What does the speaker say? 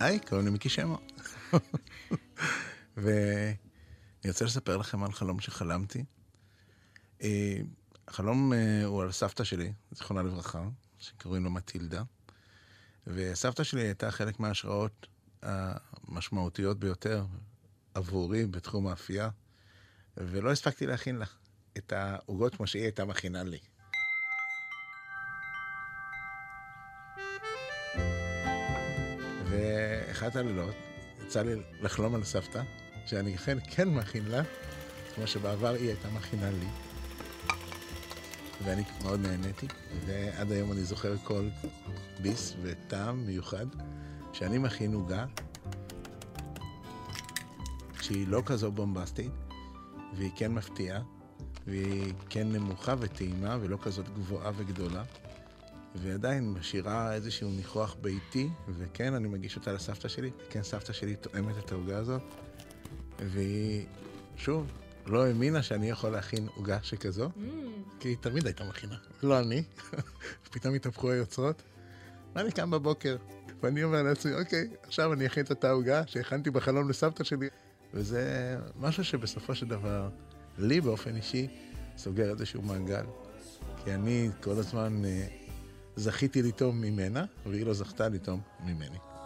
היי, קוראים לי מיקי שמו. ואני רוצה לספר לכם על חלום שחלמתי. אה, החלום אה, הוא על סבתא שלי, זיכרונה לברכה, שקוראים לו מטילדה. וסבתא שלי הייתה חלק מההשראות המשמעותיות ביותר עבורי בתחום האפייה, ולא הספקתי להכין לה את העוגות כמו שהיא הייתה מכינה לי. ואחד הלילות יצא לי לחלום על סבתא, שאני כן, כן מכין לה, כמו שבעבר היא הייתה מכינה לי. ואני מאוד נהניתי, ועד היום אני זוכר כל ביס וטעם מיוחד, שאני מכין עוגה שהיא לא כזו בומבסטית, והיא כן מפתיעה, והיא כן נמוכה וטעימה, ולא כזאת גבוהה וגדולה, ועדיין משאירה איזשהו ניחוח ביתי, וכן, אני מגיש אותה לסבתא שלי, וכן, סבתא שלי תואמת את העוגה הזאת, והיא, שוב, לא האמינה שאני יכול להכין עוגה שכזו, mm. כי היא תמיד הייתה מכינה, לא אני. פתאום התהפכו היוצרות. ואני קם בבוקר, ואני אומר לעצמי, אוקיי, עכשיו אני אכין את אותה עוגה שהכנתי בחלום לסבתא שלי. וזה משהו שבסופו של דבר, לי באופן אישי, סוגר איזשהו מעגל. כי אני כל הזמן אה, זכיתי לטעום ממנה, והיא לא זכתה לטעום ממני.